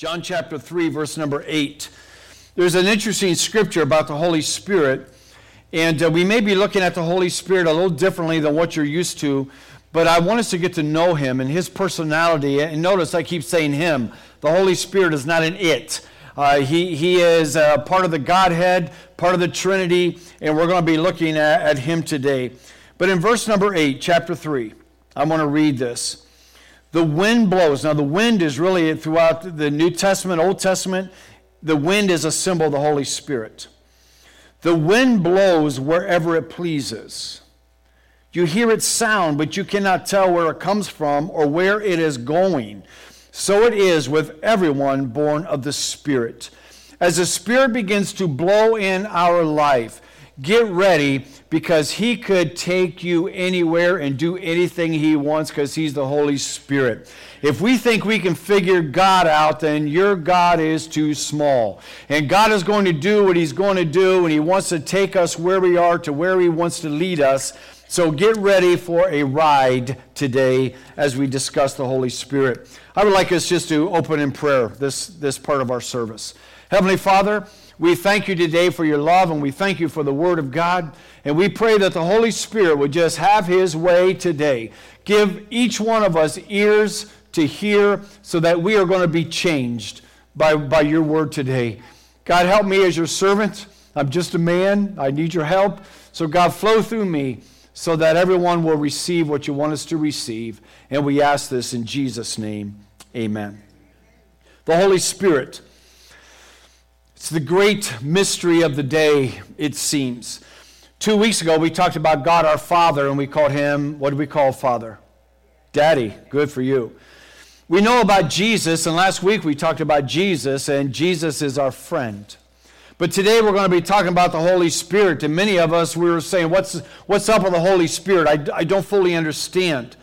John chapter 3, verse number 8. There's an interesting scripture about the Holy Spirit, and uh, we may be looking at the Holy Spirit a little differently than what you're used to, but I want us to get to know him and his personality. And notice I keep saying him. The Holy Spirit is not an it. Uh, he, he is uh, part of the Godhead, part of the Trinity, and we're going to be looking at, at him today. But in verse number 8, chapter 3, I want to read this. The wind blows. Now, the wind is really throughout the New Testament, Old Testament, the wind is a symbol of the Holy Spirit. The wind blows wherever it pleases. You hear its sound, but you cannot tell where it comes from or where it is going. So it is with everyone born of the Spirit. As the Spirit begins to blow in our life, get ready because he could take you anywhere and do anything he wants because he's the Holy Spirit. If we think we can figure God out, then your God is too small. And God is going to do what he's going to do, and he wants to take us where we are to where he wants to lead us. So get ready for a ride today as we discuss the Holy Spirit. I would like us just to open in prayer this, this part of our service. Heavenly Father, we thank you today for your love and we thank you for the Word of God. And we pray that the Holy Spirit would just have His way today. Give each one of us ears to hear so that we are going to be changed by, by your Word today. God, help me as your servant. I'm just a man. I need your help. So, God, flow through me so that everyone will receive what you want us to receive. And we ask this in Jesus' name. Amen. The Holy Spirit it's the great mystery of the day, it seems. Two weeks ago, we talked about God our Father, and we called him, what do we call Father? Daddy. Good for you. We know about Jesus, and last week we talked about Jesus, and Jesus is our friend. But today we're going to be talking about the Holy Spirit. And many of us, we were saying, What's, what's up with the Holy Spirit? I, I don't fully understand.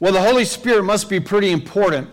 Well, the Holy Spirit must be pretty important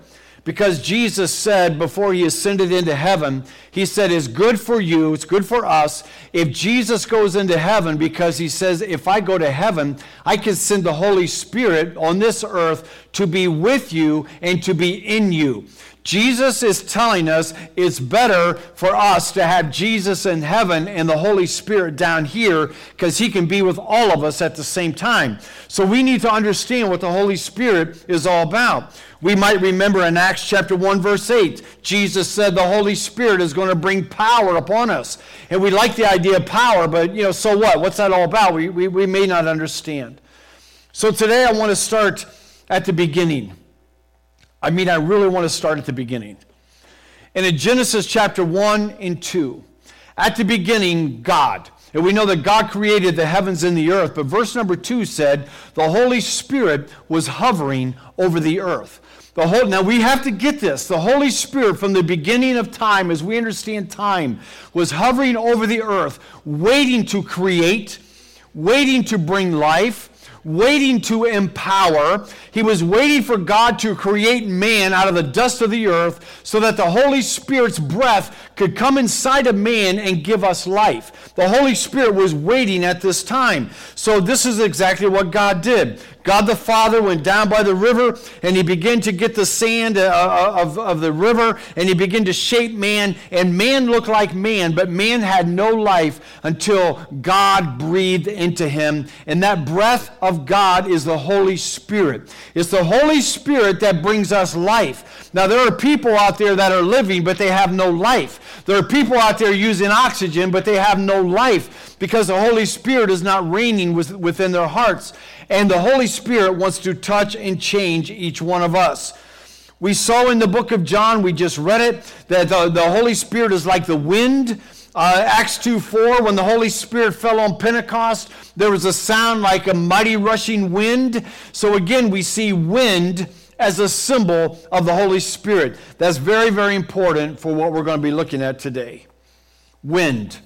because Jesus said before he ascended into heaven, he said, It's good for you, it's good for us. If Jesus goes into heaven, because he says, If I go to heaven, I can send the Holy Spirit on this earth to be with you and to be in you. Jesus is telling us it's better for us to have Jesus in heaven and the Holy Spirit down here because he can be with all of us at the same time. So we need to understand what the Holy Spirit is all about. We might remember in Acts chapter 1 verse 8, Jesus said the Holy Spirit is going to bring power upon us. And we like the idea of power, but you know, so what? What's that all about? We, we, we may not understand. So today I want to start at the beginning. I mean, I really want to start at the beginning. And in Genesis chapter 1 and 2, at the beginning, God. And we know that God created the heavens and the earth, but verse number 2 said the Holy Spirit was hovering over the earth. The whole, now we have to get this. The Holy Spirit, from the beginning of time, as we understand time, was hovering over the earth, waiting to create, waiting to bring life, waiting to empower. He was waiting for God to create man out of the dust of the earth so that the Holy Spirit's breath could come inside of man and give us life. The Holy Spirit was waiting at this time. So, this is exactly what God did. God the Father went down by the river and he began to get the sand uh, uh, of, of the river and he began to shape man. And man looked like man, but man had no life until God breathed into him. And that breath of God is the Holy Spirit. It's the Holy Spirit that brings us life. Now, there are people out there that are living, but they have no life. There are people out there using oxygen, but they have no life because the Holy Spirit is not reigning within their hearts. And the Holy Spirit wants to touch and change each one of us. We saw in the book of John, we just read it, that the, the Holy Spirit is like the wind. Uh, Acts 2 4, when the Holy Spirit fell on Pentecost, there was a sound like a mighty rushing wind. So again, we see wind as a symbol of the Holy Spirit. That's very, very important for what we're going to be looking at today. Wind.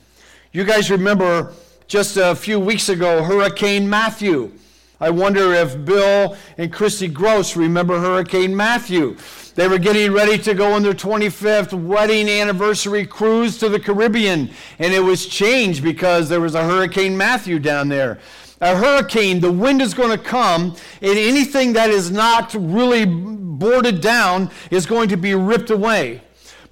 You guys remember just a few weeks ago, Hurricane Matthew. I wonder if Bill and Christy Gross remember Hurricane Matthew. They were getting ready to go on their 25th wedding anniversary cruise to the Caribbean, and it was changed because there was a Hurricane Matthew down there. A hurricane, the wind is going to come, and anything that is not really boarded down is going to be ripped away.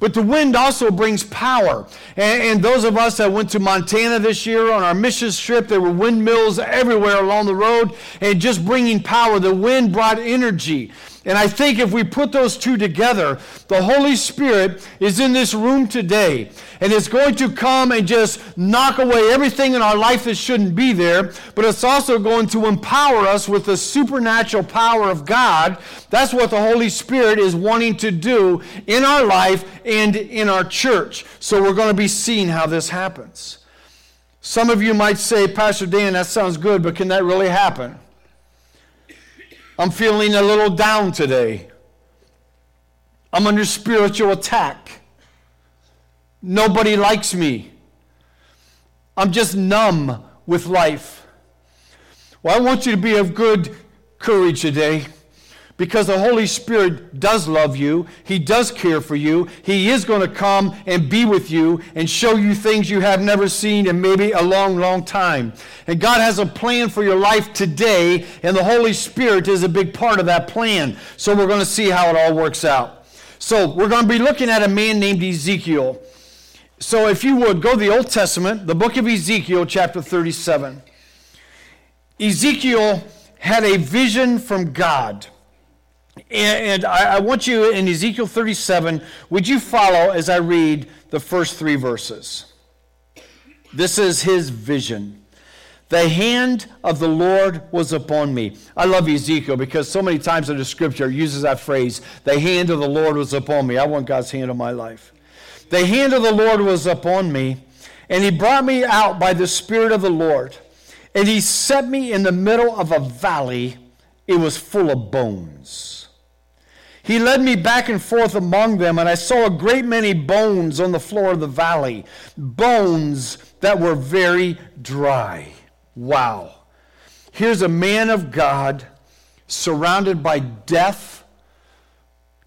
But the wind also brings power. And, and, those of us that went to Montana this year on our mission trip, there were windmills everywhere along the road and just bringing power. The wind brought energy. And I think if we put those two together, the Holy Spirit is in this room today and it's going to come and just knock away everything in our life that shouldn't be there, but it's also going to empower us with the supernatural power of God. That's what the Holy Spirit is wanting to do in our life and in our church. So we're going to be seeing how this happens. Some of you might say, Pastor Dan, that sounds good, but can that really happen? I'm feeling a little down today. I'm under spiritual attack. Nobody likes me. I'm just numb with life. Well, I want you to be of good courage today because the Holy Spirit does love you. He does care for you. He is going to come and be with you and show you things you have never seen in maybe a long, long time. And God has a plan for your life today, and the Holy Spirit is a big part of that plan. So we're going to see how it all works out. So we're going to be looking at a man named Ezekiel. So if you would, go to the Old Testament, the book of Ezekiel, chapter 37. Ezekiel had a vision from God. And, I, want you in Ezekiel 37, would you follow as I read the first three verses? This is his vision. The hand of the Lord was upon me. I love Ezekiel because so many times in the scripture uses that phrase, the hand of the Lord was upon me. I want God's hand on my life. The hand of the Lord was upon me, and he brought me out by the Spirit of the Lord. And he set me in the middle of a valley. It was full of bones. He led me back and forth among them, and I saw a great many bones on the floor of the valley, bones that were very dry. Wow. Here's a man of God surrounded by death,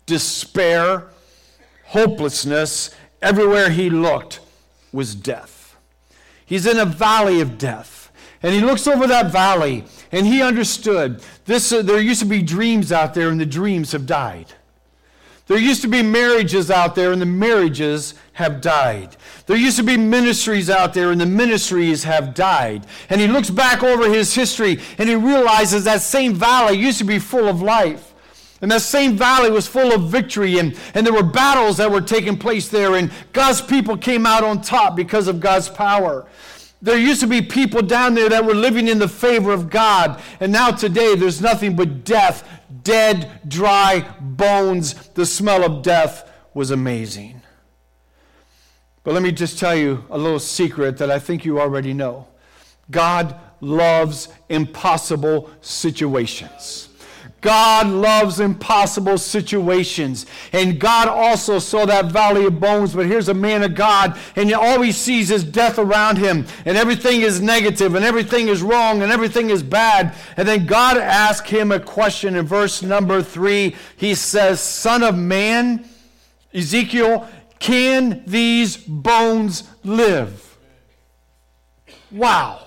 despair, hopelessness. Everywhere he looked was death. He's in a valley of death. And he looks over that valley and he understood this, uh, there used to be dreams out there, and the dreams have died. There used to be marriages out there, and the marriages have died. There used to be ministries out there, and the ministries have died. And he looks back over his history, and he realizes that same valley used to be full of life. And that same valley was full of victory, and, and there were battles that were taking place there, and God's people came out on top because of God's power. There used to be people down there that were living in the favor of God, and now today there's nothing but death, dead, dry bones. The smell of death was amazing. But let me just tell you a little secret that I think you already know God loves impossible situations. God loves impossible situations. And God also saw that valley of bones, but here's a man of God, and all he sees is death around him, and everything is negative, and everything is wrong, and everything is bad. And then God asked him a question in verse number three. He says, Son of man, Ezekiel, can these bones live? Wow.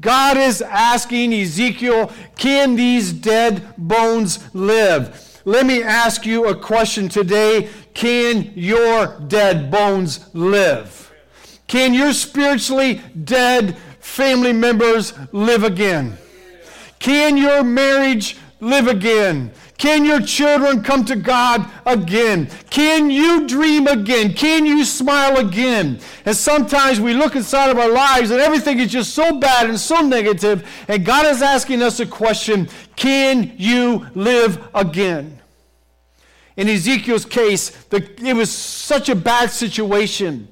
God is asking Ezekiel, can these dead bones live? Let me ask you a question today. Can your dead bones live? Can your spiritually dead family members live again? Can your marriage live again? Can your children come to God again? Can you dream again? Can you smile again? And sometimes we look inside of our lives and everything is just so bad and so negative, and God is asking us a question Can you live again? In Ezekiel's case, the, it was such a bad situation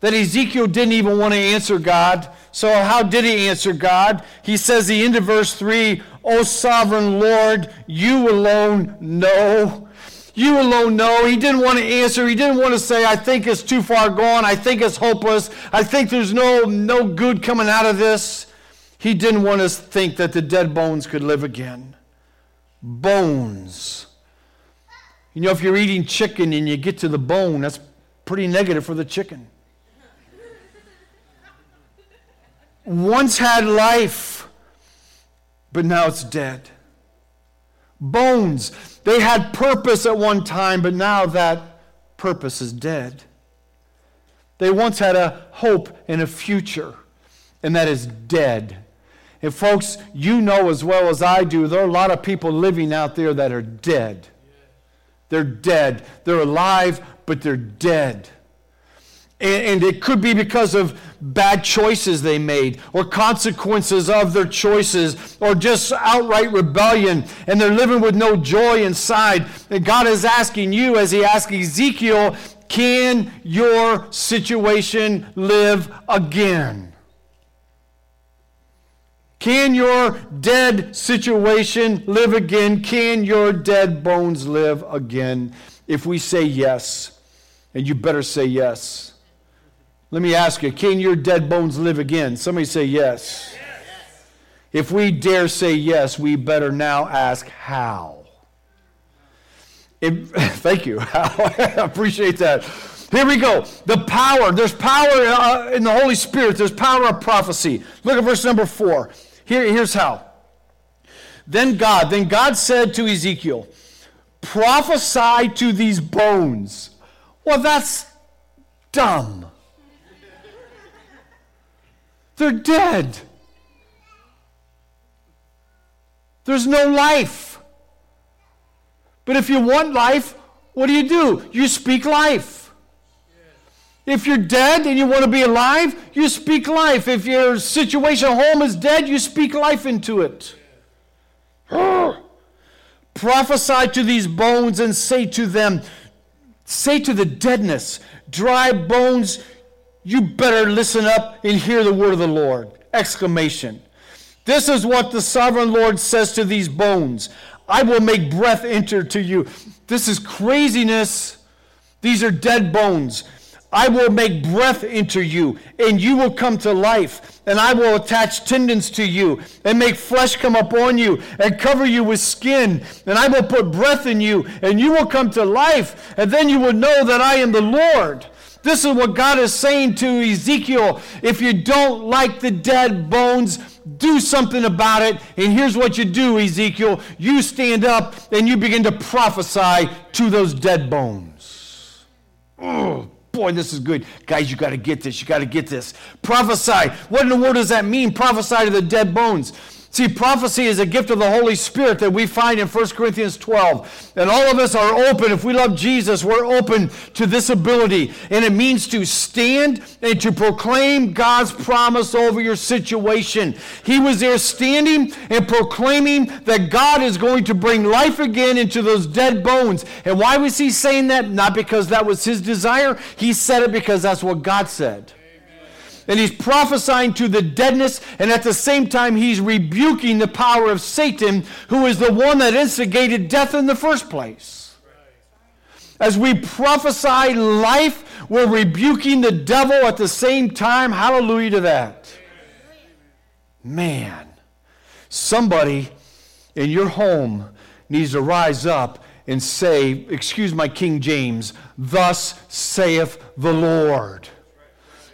that Ezekiel didn't even want to answer God. So, how did he answer God? He says, the end of verse 3 O sovereign Lord, you alone know. You alone know. He didn't want to answer. He didn't want to say, I think it's too far gone. I think it's hopeless. I think there's no, no good coming out of this. He didn't want us to think that the dead bones could live again. Bones. You know, if you're eating chicken and you get to the bone, that's pretty negative for the chicken. Once had life, but now it's dead. Bones, they had purpose at one time, but now that purpose is dead. They once had a hope and a future, and that is dead. And folks, you know as well as I do, there are a lot of people living out there that are dead. They're dead. They're alive, but they're dead. And, and, it could be because of bad choices they made, or consequences of their choices, or just outright rebellion, and they're living with no joy inside. And God is asking you, as He asked Ezekiel, can your situation live again? Can your dead situation live again? Can your dead bones live again? If we say yes, and you better say yes. Let me ask you, can your dead bones live again? Somebody say yes. yes. If we dare say yes, we better now ask how. If, thank you. I appreciate that. Here we go. The power. There's power uh, in the Holy Spirit. There's power of prophecy. Look at verse number four. Here, here's how. Then God, then God said to Ezekiel, prophesy to these bones. Well, that's dumb. They're dead. There's no life. But if you want life, what do you do? You speak life. If you're dead and you want to be alive, you speak life. If your situation at home is dead, you speak life into it. Prophesy to these bones and say to them, say to the deadness, dry bones, you better listen up and hear the word of the Lord. Exclamation. This is what the sovereign Lord says to these bones I will make breath enter to you. This is craziness. These are dead bones. I will make breath into you, and you will come to life. And I will attach tendons to you, and make flesh come upon you, and cover you with skin. And I will put breath in you, and you will come to life. And then you will know that I am the Lord. This is what God is saying to Ezekiel. If you don't like the dead bones, do something about it. And here's what you do, Ezekiel you stand up and you begin to prophesy to those dead bones. Oh, boy, this is good. Guys, you got to get this. You got to get this. Prophesy. What in the world does that mean? Prophesy to the dead bones. See, prophecy is a gift of the Holy Spirit that we find in 1 Corinthians 12. And all of us are open. If we love Jesus, we're open to this ability. And it means to stand and to proclaim God's promise over your situation. He was there standing and proclaiming that God is going to bring life again into those dead bones. And why was he saying that? Not because that was his desire. He said it because that's what God said and he's prophesying to the deadness, and at the same time, he's rebuking the power of Satan, who is the one that instigated death in the first place. As we prophesy life, we're rebuking the devil at the same time. Hallelujah to that. Man, somebody in your home needs to rise up and say, Excuse my King James, thus saith the Lord.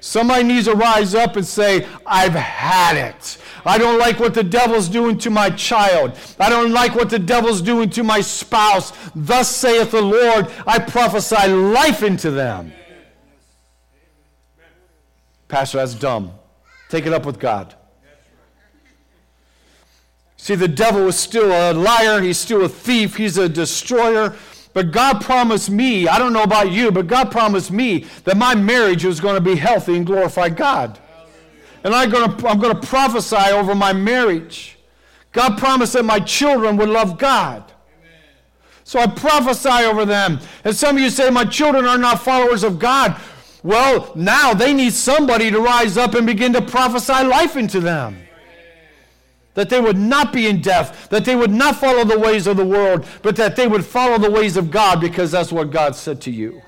Somebody needs to rise up and say, I've had it. I don't like what the devil's doing to my child. I don't like what the devil's doing to my spouse. Thus saith the Lord, I prophesy life into them. Pastor, that's dumb. Take it up with God. See, the devil is still a liar. He's still a thief. He's a destroyer. But God promised me, I don't know about you, but God promised me that my marriage was going to be healthy and glorify God. And I'm going to, I'm going to prophesy over my marriage. God promised that my children would love God. So I prophesy over them. And some of you say, My children are not followers of God. Well, now they need somebody to rise up and begin to prophesy life into them that they would not be in death, that they would not follow the ways of the world, but that they would follow the ways of God because that's what God said to you.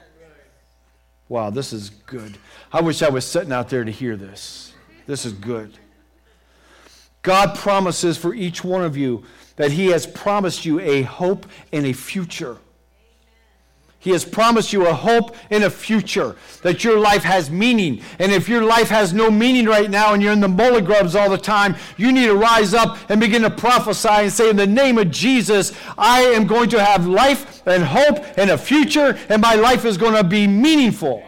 Wow, this is good. I wish I was sitting out there to hear this. This is good. God promises for each one of you that He has promised you a hope and a future. He has promised you a hope and a future, that your life has meaning. And if your life has no meaning right now and you're in the mully grubs all the time, you need to rise up and begin to prophesy and say, In the name of Jesus, I am going to have life and hope and a future, and my life is going to be meaningful.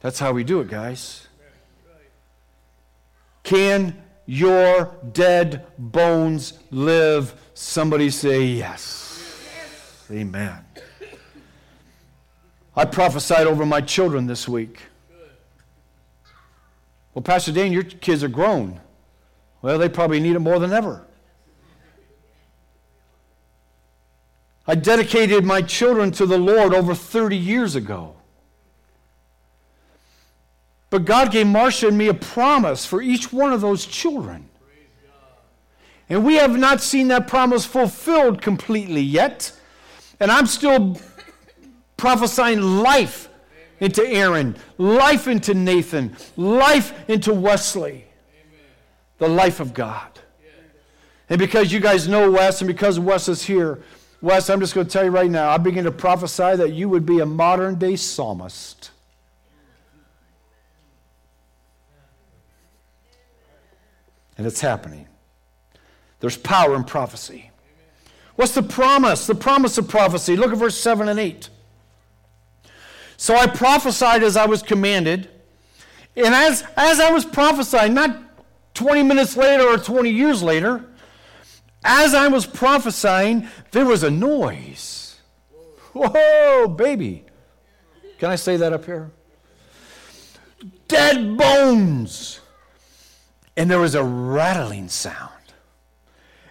That's how we do it, guys. Can your dead bones live? Somebody say yes. Amen. I prophesied over my children this week. Well, Pastor Dane, your kids are grown. Well, they probably need it more than ever. I dedicated my children to the Lord over 30 years ago. But God gave Marcia and me a promise for each one of those children. And we have not seen that promise fulfilled completely yet. And I'm still prophesying life into Aaron, life into Nathan, life into Wesley. The life of God. And because you guys know Wes, and because Wes is here, Wes, I'm just going to tell you right now, I begin to prophesy that you would be a modern day psalmist. And it's happening. There's power in prophecy. What's the promise? The promise of prophecy. Look at verse 7 and 8. So I prophesied as I was commanded. And as, as I was prophesying, not 20 minutes later or 20 years later, as I was prophesying, there was a noise. Whoa, baby. Can I say that up here? Dead bones. And there was a rattling sound.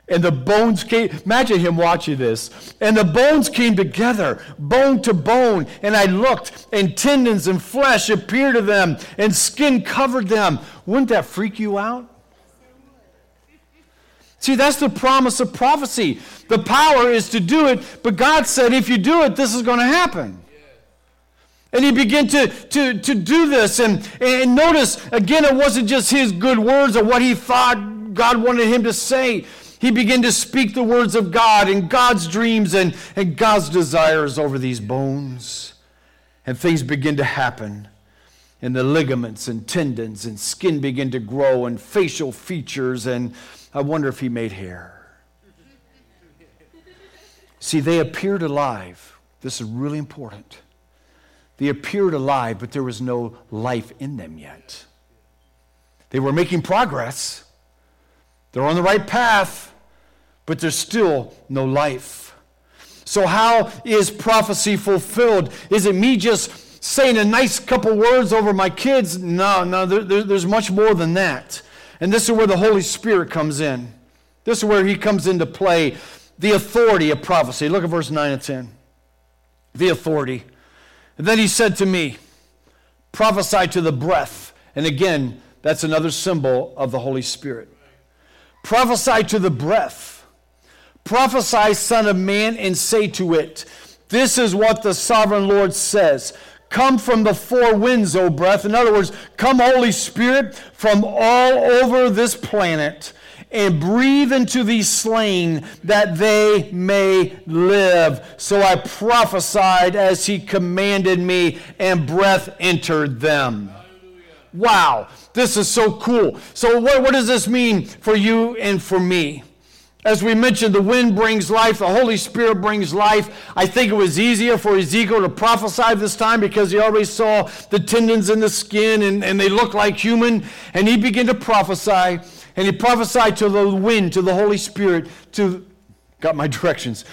And the bones came, imagine him watching this. And the bones came together, bone to bone. And I looked, and tendons and flesh appeared to them, and skin covered them. Wouldn't that freak you out? See, that's the promise of prophecy. The power is to do it, but God said, if you do it, this is going to happen. And he began to, to, to do this. And, and notice, again, it wasn't just his good words or what he thought God wanted him to say. He began to speak the words of God and God's dreams and, and God's desires over these bones. And things begin to happen. And the ligaments and tendons and skin begin to grow and facial features. And I wonder if he made hair. See, they appeared alive. This is really important. They appeared alive, but there was no life in them yet. They were making progress. They're on the right path, but there's still no life. So, how is prophecy fulfilled? Is it me just saying a nice couple words over my kids? No, no, there, there, there's much more than that. And this is where the Holy Spirit comes in. This is where he comes into play the authority of prophecy. Look at verse 9 and 10. The authority. And then he said to me, Prophesy to the breath. And again, that's another symbol of the Holy Spirit. Prophesy to the breath. Prophesy, Son of Man, and say to it, This is what the sovereign Lord says. Come from the four winds, O breath. In other words, come, Holy Spirit, from all over this planet and breathe into these slain that they may live. So I prophesied as he commanded me, and breath entered them. Wow, this is so cool. So, what, what does this mean for you and for me? As we mentioned, the wind brings life, the Holy Spirit brings life. I think it was easier for Ezekiel to prophesy this time because he already saw the tendons in the skin and, and they look like human. And he began to prophesy. And he prophesied to the wind, to the Holy Spirit, to, got my directions,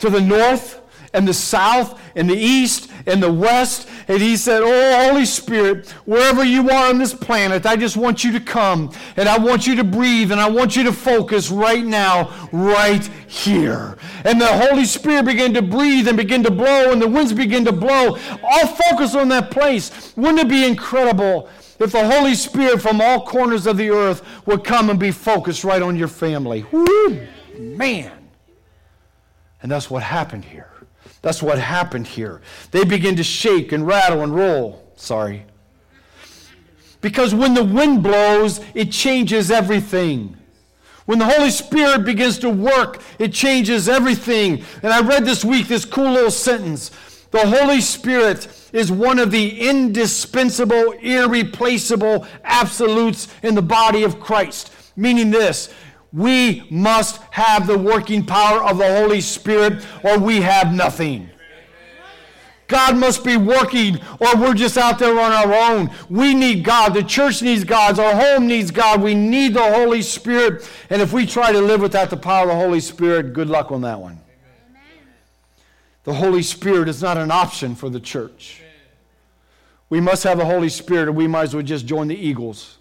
to the north, and the south and the east and the west. And he said, Oh, Holy Spirit, wherever you are on this planet, I just want you to come and I want you to breathe and I want you to focus right now, right here. And the Holy Spirit began to breathe and begin to blow and the winds begin to blow. All focus on that place. Wouldn't it be incredible? If the Holy Spirit from all corners of the earth would come and be focused right on your family. Woo, man. And that's what happened here. That's what happened here. They begin to shake and rattle and roll. Sorry. Because when the wind blows, it changes everything. When the Holy Spirit begins to work, it changes everything. And I read this week this cool little sentence. The Holy Spirit is one of the indispensable, irreplaceable absolutes in the body of Christ. Meaning this we must have the working power of the Holy Spirit, or we have nothing. God must be working, or we're just out there on our own. We need God. The church needs God. Our home needs God. We need the Holy Spirit. And if we try to live without the power of the Holy Spirit, good luck on that one. The Holy Spirit is not an option for the church. We must have the Holy Spirit, or we might as well just join the Eagles.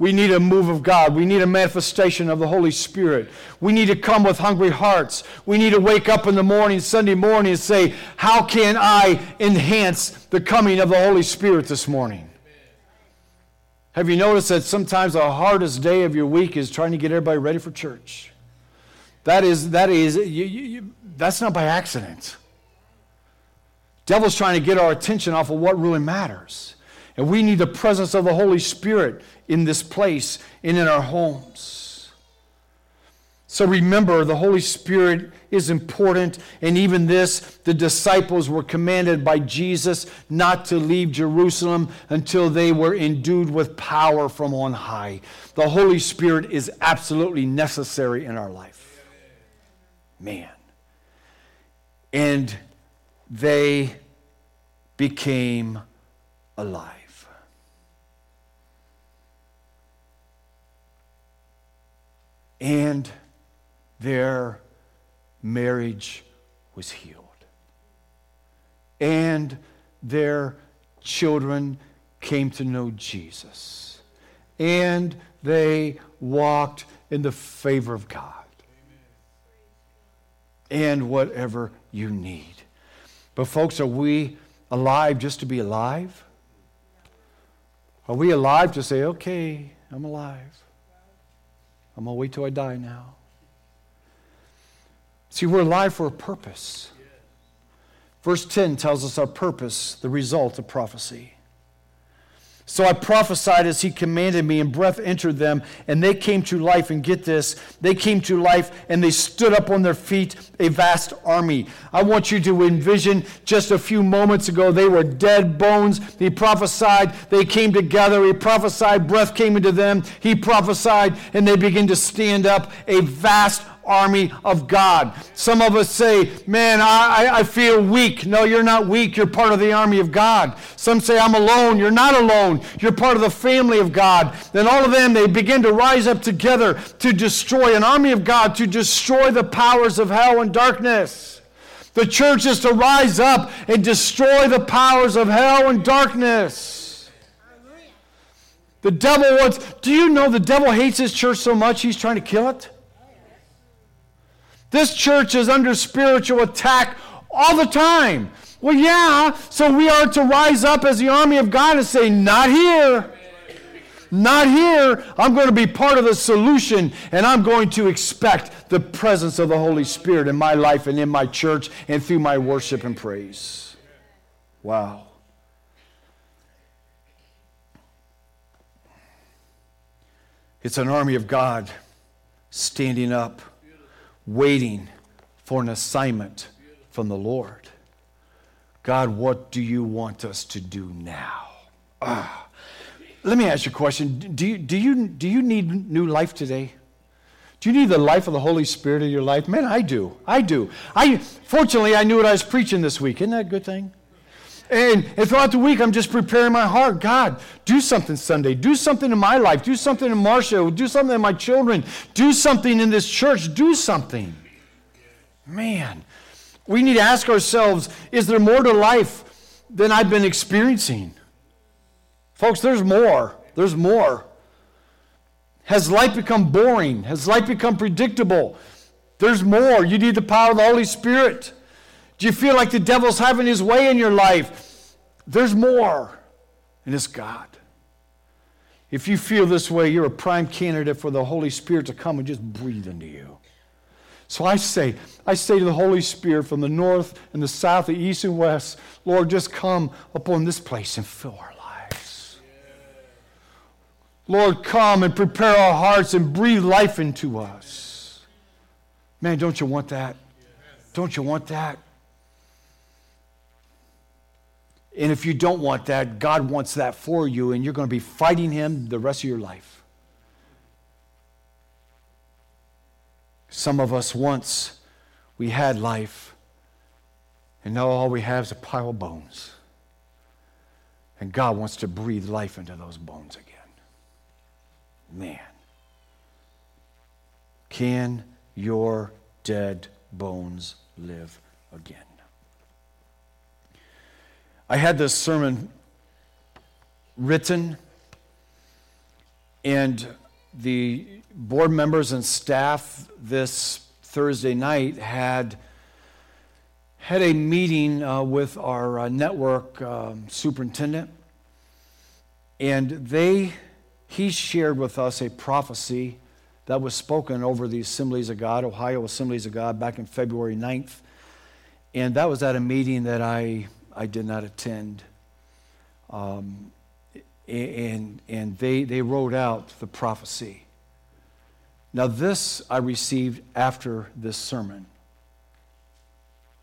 We need a move of God. We need a manifestation of the Holy Spirit. We need to come with hungry hearts. We need to wake up in the morning, Sunday morning, and say, How can I enhance the coming of the Holy Spirit this morning? Have you noticed that sometimes the hardest day of your week is trying to get everybody ready for church? That is, that is, you, you, you, that's not by accident. Devil's trying to get our attention off of what really matters. And we need the presence of the Holy Spirit in this place and in our homes. So remember, the Holy Spirit is important. And even this, the disciples were commanded by Jesus not to leave Jerusalem until they were endued with power from on high. The Holy Spirit is absolutely necessary in our life. Man. And they became alive. And their marriage was healed. And their children came to know Jesus. And they walked in the favor of God. And whatever you need. But, folks, are we alive just to be alive? Are we alive to say, okay, I'm alive? I'm going to wait till I die now. See, we're alive for a purpose. Verse 10 tells us our purpose, the result of prophecy. So I prophesied as he commanded me, and breath entered them, and they came to life. And get this, they came to life, and they stood up on their feet, a vast army. I want you to envision just a few moments ago, they were dead bones. He prophesied, they came together. He prophesied, breath came into them. He prophesied, and they began to stand up, a vast army of God. Some of us say, Man, I, I feel weak. No, you're not weak. You're part of the army of God. Some say, I'm alone. You're not alone. You're part of the family of God. Then all of them, they begin to rise up together to destroy an army of God, to destroy the powers of hell and darkness. The church is to rise up and destroy the powers of hell and darkness. The devil wants, do you know the devil hates his church so much he's trying to kill it? This church is under spiritual attack all the time. Well, yeah, so we are to rise up as the army of God and say, Not here. Not here. I'm going to be part of the solution, and I'm going to expect the presence of the Holy Spirit in my life and in my church and through my worship and praise. Wow. It's an army of God standing up waiting for an assignment from the Lord. God, what do you want us to do now? Ah. Let me ask you a question. Do you, do, you, do you need new life today? Do you need the life of the Holy Spirit in your life? Man, I do. I do. I fortunately I knew what I was preaching this week. Isn't that a good thing? And, and throughout the week, I'm just preparing my heart. God, do something Sunday. Do something in my life. Do something in Marcia. Do something in my children. Do something in this church. Do something. Man, we need to ask ourselves is there more to life than I've been experiencing? Folks, there's more. There's more. Has life become boring? Has life become predictable? There's more. You need the power of the Holy Spirit. Do you feel like the devil's having his way in your life? There's more, and it's God. If you feel this way, you're a prime candidate for the Holy Spirit to come and just breathe into you. So I say, I say to the Holy Spirit from the north and the south, the east and west, Lord, just come upon this place and fill our lives. Lord, come and prepare our hearts and breathe life into us. Man, don't you want that? Don't you want that? And if you don't want that, God wants that for you, and you're going to be fighting Him the rest of your life. Some of us once we had life, and now all we have is a pile of bones. And God wants to breathe life into those bones again. Man. Can your dead bones live again? I had this sermon written, and the board members and staff this Thursday night had had a meeting uh, with our uh, network um, superintendent, and they he shared with us a prophecy that was spoken over the Assemblies of God, Ohio Assemblies of God, back in February 9th. And that was at a meeting that I I did not attend. Um, and and they, they wrote out the prophecy. Now, this I received after this sermon.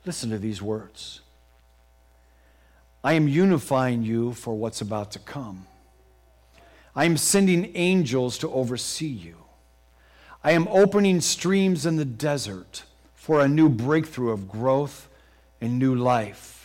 Listen to these words I am unifying you for what's about to come. I am sending angels to oversee you. I am opening streams in the desert for a new breakthrough of growth and new life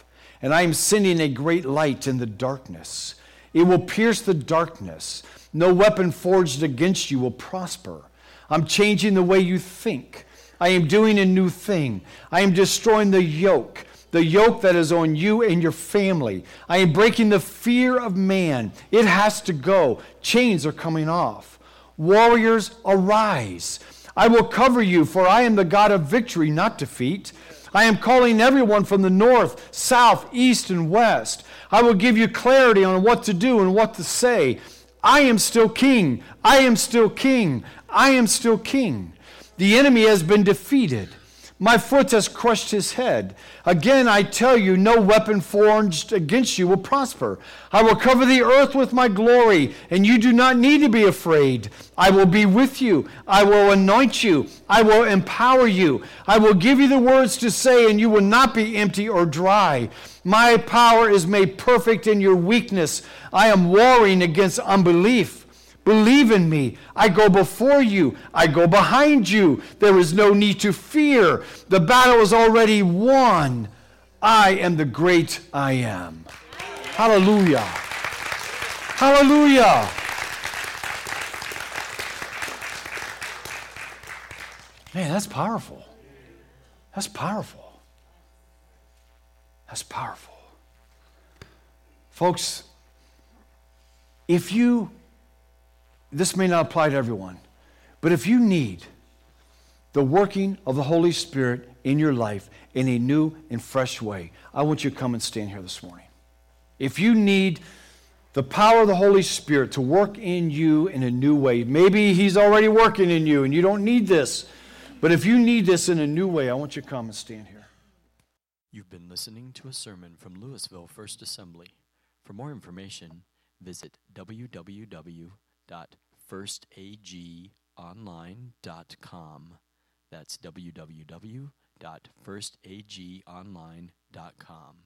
and I am sending a great light in the darkness. It will pierce the darkness. No weapon forged against you will prosper. I'm changing the way you think. I am doing a new thing. I am destroying the yoke, the yoke that is on you and your family. I am breaking the fear of man. It has to go. Chains are coming off. Warriors, arise. I will cover you, for I am the God of victory, not defeat. I am calling everyone from the north, south, east, and west. I will give you clarity on what to do and what to say. I am still king. I am still king. I am still king. The enemy has been defeated. My foot has crushed his head. Again, I tell you, no weapon forged against you will prosper. I will cover the earth with my glory, and you do not need to be afraid. I will be with you. I will anoint you. I will empower you. I will give you the words to say, and you will not be empty or dry. My power is made perfect in your weakness. I am warring against unbelief. Believe in me. I go before you. I go behind you. There is no need to fear. The battle is already won. I am the great I am. Hallelujah. Hallelujah. Man, that's powerful. That's powerful. That's powerful. Folks, if you this may not apply to everyone, but if you need the working of the Holy Spirit in your life in a new and fresh way, I want you to come and stand here this morning. If you need the power of the Holy Spirit to work in you in a new way, maybe He's already working in you and you don't need this, but if you need this in a new way, I want you to come and stand here. You've been listening to a sermon from Louisville First Assembly. For more information, visit www www.firstagonline.com. That's www.firstagonline.com.